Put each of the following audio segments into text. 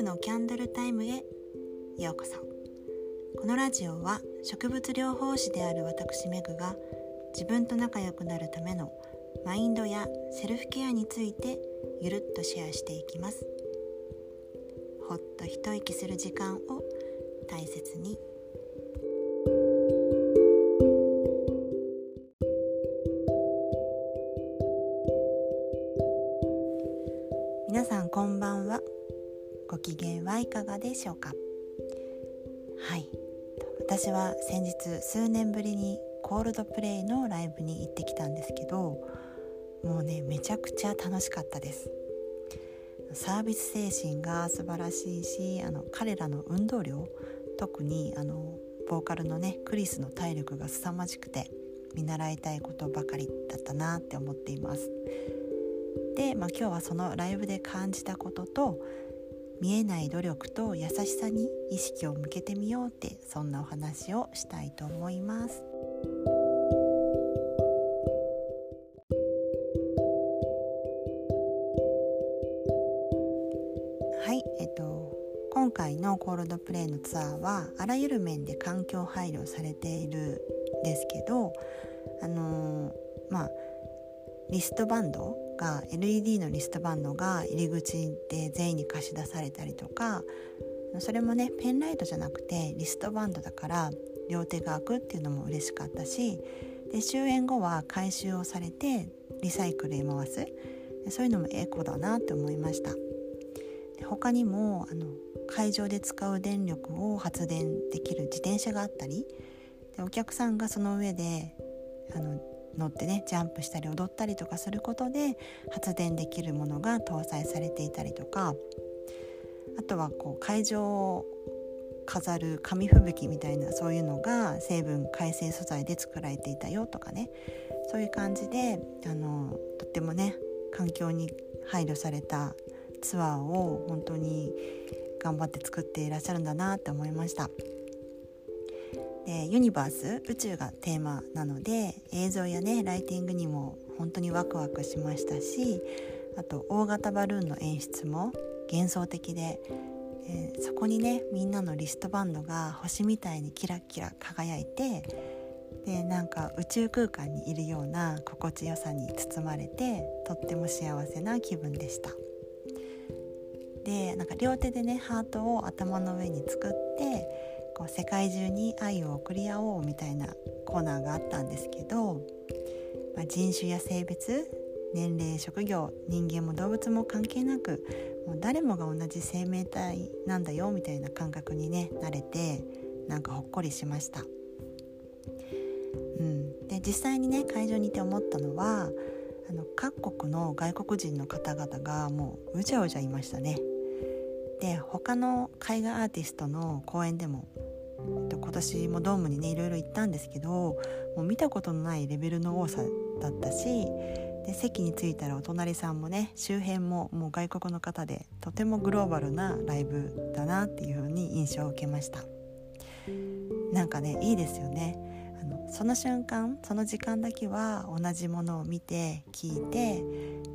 婦のキャンドルタイムへようこそ。このラジオは植物療法士である私メグが自分と仲良くなるためのマインドやセルフケアについてゆるっとシェアしていきます。ほっと一息する時間を大切にいかがでしょうかはい。私は先日数年ぶりにコールドプレイのライブに行ってきたんですけどもうねめちゃくちゃ楽しかったです。サービス精神が素晴らしいしあの彼らの運動量特にあのボーカルのねクリスの体力が凄まじくて見習いたいことばかりだったなって思っています。で、まあ、今日はそのライブで感じたことと見えない努力と優しさに意識を向けてみようってそんなお話をしたいと思います。はい、えっと今回のコールドプレイのツアーはあらゆる面で環境配慮されているんですけどあの、まあリストバンドが LED のリストバンドが入り口で全員に貸し出されたりとかそれもねペンライトじゃなくてリストバンドだから両手が開くっていうのも嬉しかったしで終演後は回収をされてリサイクルへ回す。そういうのもエコだなって思いました。他にもあの会場で使う電力を発電できる自転車があったりでお客さんがその上であの乗ってねジャンプしたり踊ったりとかすることで発電できるものが搭載されていたりとかあとはこう会場を飾る紙吹雪みたいなそういうのが成分改正素材で作られていたよとかねそういう感じであのとってもね環境に配慮されたツアーを本当に頑張って作っていらっしゃるんだなって思いました。でユニバース宇宙がテーマなので映像やねライティングにも本当にワクワクしましたしあと大型バルーンの演出も幻想的で、えー、そこにねみんなのリストバンドが星みたいにキラキラ輝いてでなんか宇宙空間にいるような心地よさに包まれてとっても幸せな気分でした。でなんか両手でねハートを頭の上に作っ世界中に愛を送り合おうみたいなコーナーがあったんですけど、まあ、人種や性別年齢職業人間も動物も関係なくもう誰もが同じ生命体なんだよみたいな感覚にね慣れてなんかほっこりしました。うん、で実際にね会場にいて思ったのはあの各国の外国人の方々がもううじゃうじゃいましたね。で他の海外アーティストの公演でもえっと今年もドームにねいろいろ行ったんですけどもう見たことのないレベルの多さだったしで席に着いたらお隣さんもね周辺ももう外国の方でとてもグローバルなライブだなっていう風に印象を受けました。なんかねいいですよね。あのその瞬間その時間だけは同じものを見て聞いて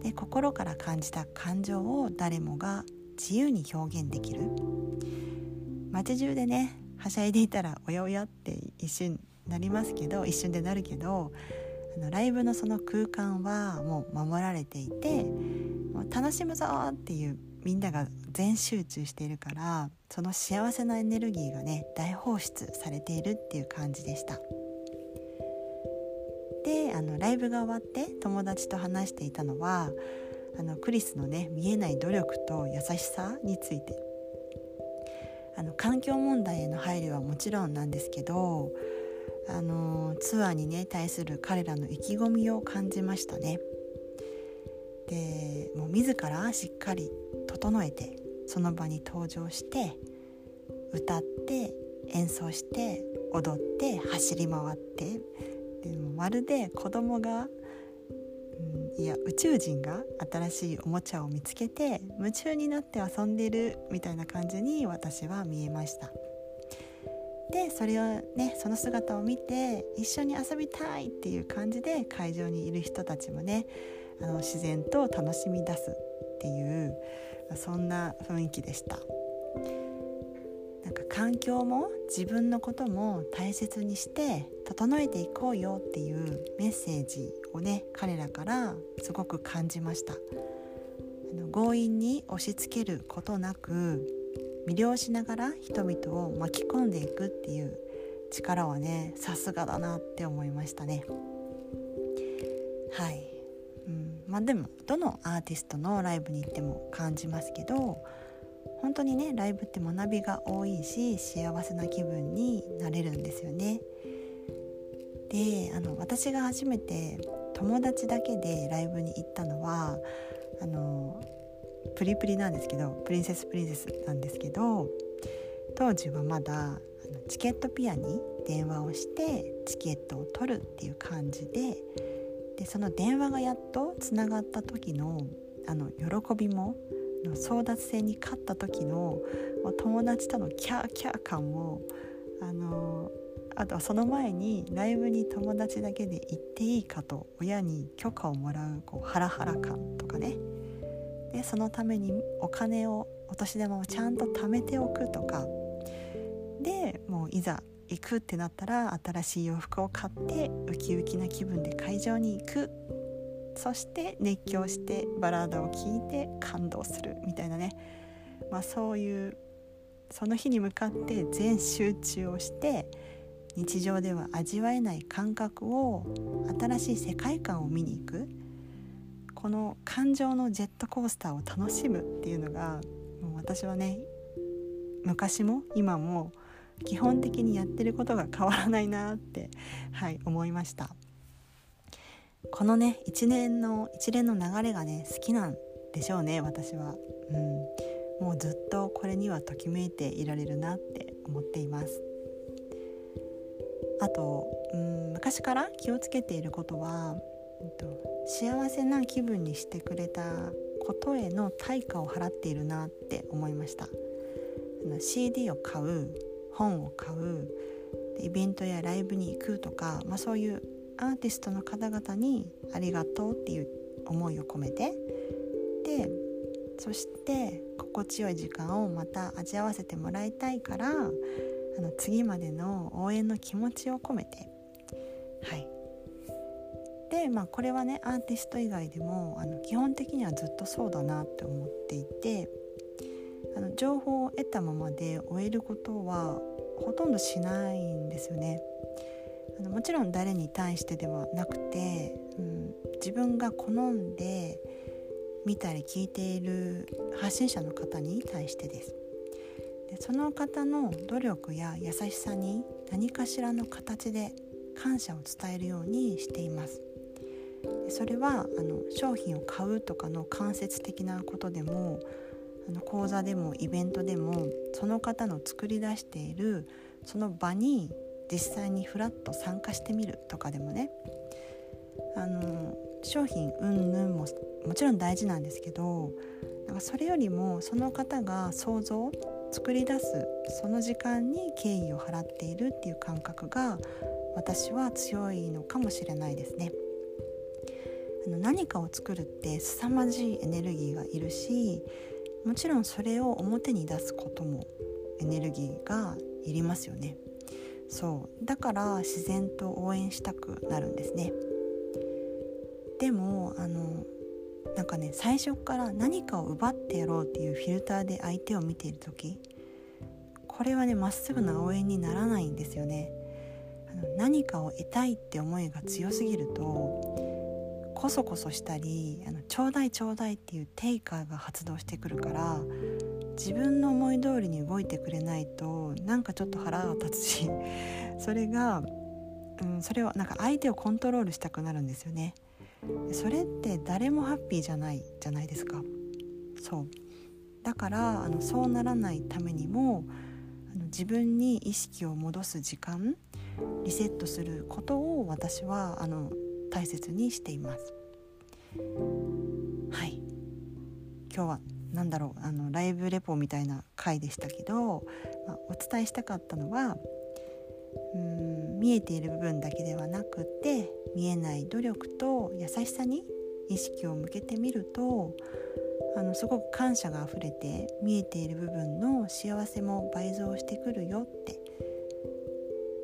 で心から感じた感情を誰もが自由に表現できる。街中でねはしゃいでいたらおやおやって一瞬なりますけど一瞬でなるけどあのライブのその空間はもう守られていてもう楽しむぞっていうみんなが全集中しているからその幸せなエネルギーがね大放出されているっていう感じでした。であのライブが終わって友達と話していたのはあのクリスのね見えない努力と優しさについて。あの環境問題への配慮はもちろんなんですけどあのツアーにね対する彼らの意気込みを感じましたね。でもう自らしっかり整えてその場に登場して歌って演奏して踊って走り回ってでもまるで子供が、いや宇宙人が新しいおもちゃを見つけて夢中になって遊んでるみたいな感じに私は見えました。でそれをねその姿を見て一緒に遊びたいっていう感じで会場にいる人たちもねあの自然と楽しみ出すっていうそんな雰囲気でした。なんか環境も自分のことも大切にして整えていこうよっていうメッセージをね彼らからすごく感じました。あの強引に押し付けることなく魅了しながら人々を巻き込んでいくっていう力はねさすがだなって思いましたね。はい、うん。まあ、でもどのアーティストのライブに行っても感じますけど本当にねライブって学びが多いし幸せな気分になれるんですよね。であの私が初めて友達だけでライブに行ったのはあのプリプリなんですけどプリンセスプリンセスなんですけど当時はまだチケットピアに電話をしてチケットを取るっていう感じででその電話がやっとつながった時のあの喜びも争奪戦に勝った時の友達とのキャーキャー感もあのあとはその前にライブに友達だけで行っていいかと親に許可をもらうこうハラハラ感とかね。でそのためにお金をお年玉をちゃんと貯めておくとか。でもういざ行くってなったら新しい洋服を買ってウキウキな気分で会場に行く。そして熱狂してバラードを聴いて感動するみたいなね、まあ、そういうその日に向かって全集中をして日常では味わえない感覚を新しい世界観を見に行く。この感情のジェットコースターを楽しむっていうのがもう私はね昔も今も基本的にやってることが変わらないなって、はい、思いました。このね一連の一連の流れがね好きなんでしょうね私は、うん、もうずっとこれにはときめいていられるなって思っています。あと、うん、昔から気をつけていることは、えっと、幸せな気分にしてくれたことへの対価を払っているなって思いました。CD を買う本を買うイベントやライブに行くとか、まあ、そういうアーティストの方々にありがとうっていう思いを込めてでそして心地よい時間をまた味わわせてもらいたいからあの次までの応援の気持ちを込めて。はい。でまあこれはねアーティスト以外でもあの基本的にはずっとそうだなって思っていてあの情報を得たままで終えることはほとんどしないんですよね。あのもちろん誰に対してではなくて、うん、自分が好んで見たり聞いている発信者の方に対してです。でその方の努力や優しさに何かしらの形で感謝を伝えるようにしています。それはあの商品を買うとかの間接的なことでもあの講座でもイベントでもその方の作り出しているその場に実際にフラッと参加してみるとかでもねあの商品うんぬんももちろん大事なんですけどなんかそれよりもその方が想像作り出すその時間に敬意を払っているっていう感覚が私は強いのかもしれないですね。あの何かを作るって凄まじいエネルギーがいるしもちろんそれを表に出すこともエネルギーがいりますよね。そう。だから自然と応援したくなるんですね。でもあのなんかね最初から何かを奪ってやろうっていうフィルターで相手を見ている時これはねまっすぐな応援にならないんですよね。あの何かを得たいって思いが強すぎるとこそこそしたりあのちょうだいちょうだいっていうテイカーが発動してくるから自分の思い通りに動いてくれないとなんかちょっと腹が立つしそれが、うん、それをなんか相手をコントロールしたくなるんですよね。それって誰もハッピーじゃないじゃないですか。そう。だからあのそうならないためにもあの自分に意識を戻す時間リセットすることを私はあの大切にしています。はい。今日は何だろうあのライブレポみたいな回でしたけど、まあ、お伝えしたかったのはうん見えている部分だけではなくて見えない努力と優しさに意識を向けてみるとあのすごく感謝があふれて見えている部分の幸せも倍増してくるよって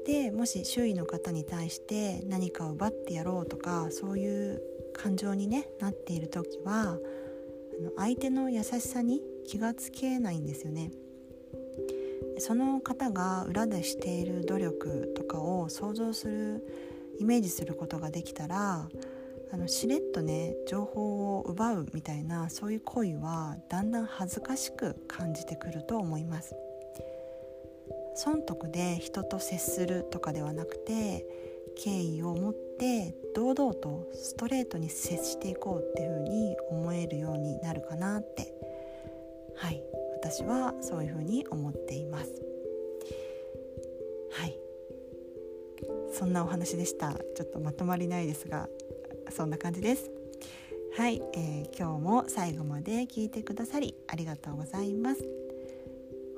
でもし周囲の方に対して何かを奪ってやろうとかそういう感情に、ね、なっている時はあの相手の優しさに気がつけないんですよね。その方が裏でしている努力とかを想像するイメージすることができたらあのしれっとね情報を奪うみたいなそういう行為はだんだん恥ずかしく感じてくると思います。損得で人と接するとかではなくて敬意を持って堂々とストレートに接していこうっていうふうに思えるようになるかなってはい私はそういうふうに思っています。はい。そんなお話でした。ちょっとまとまりないですがそんな感じです。はい、えー、今日も最後まで聞いてくださりありがとうございます。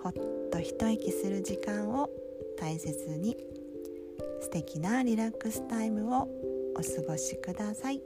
ほっと一息する時間を大切に素敵なリラックスタイムをお過ごしください。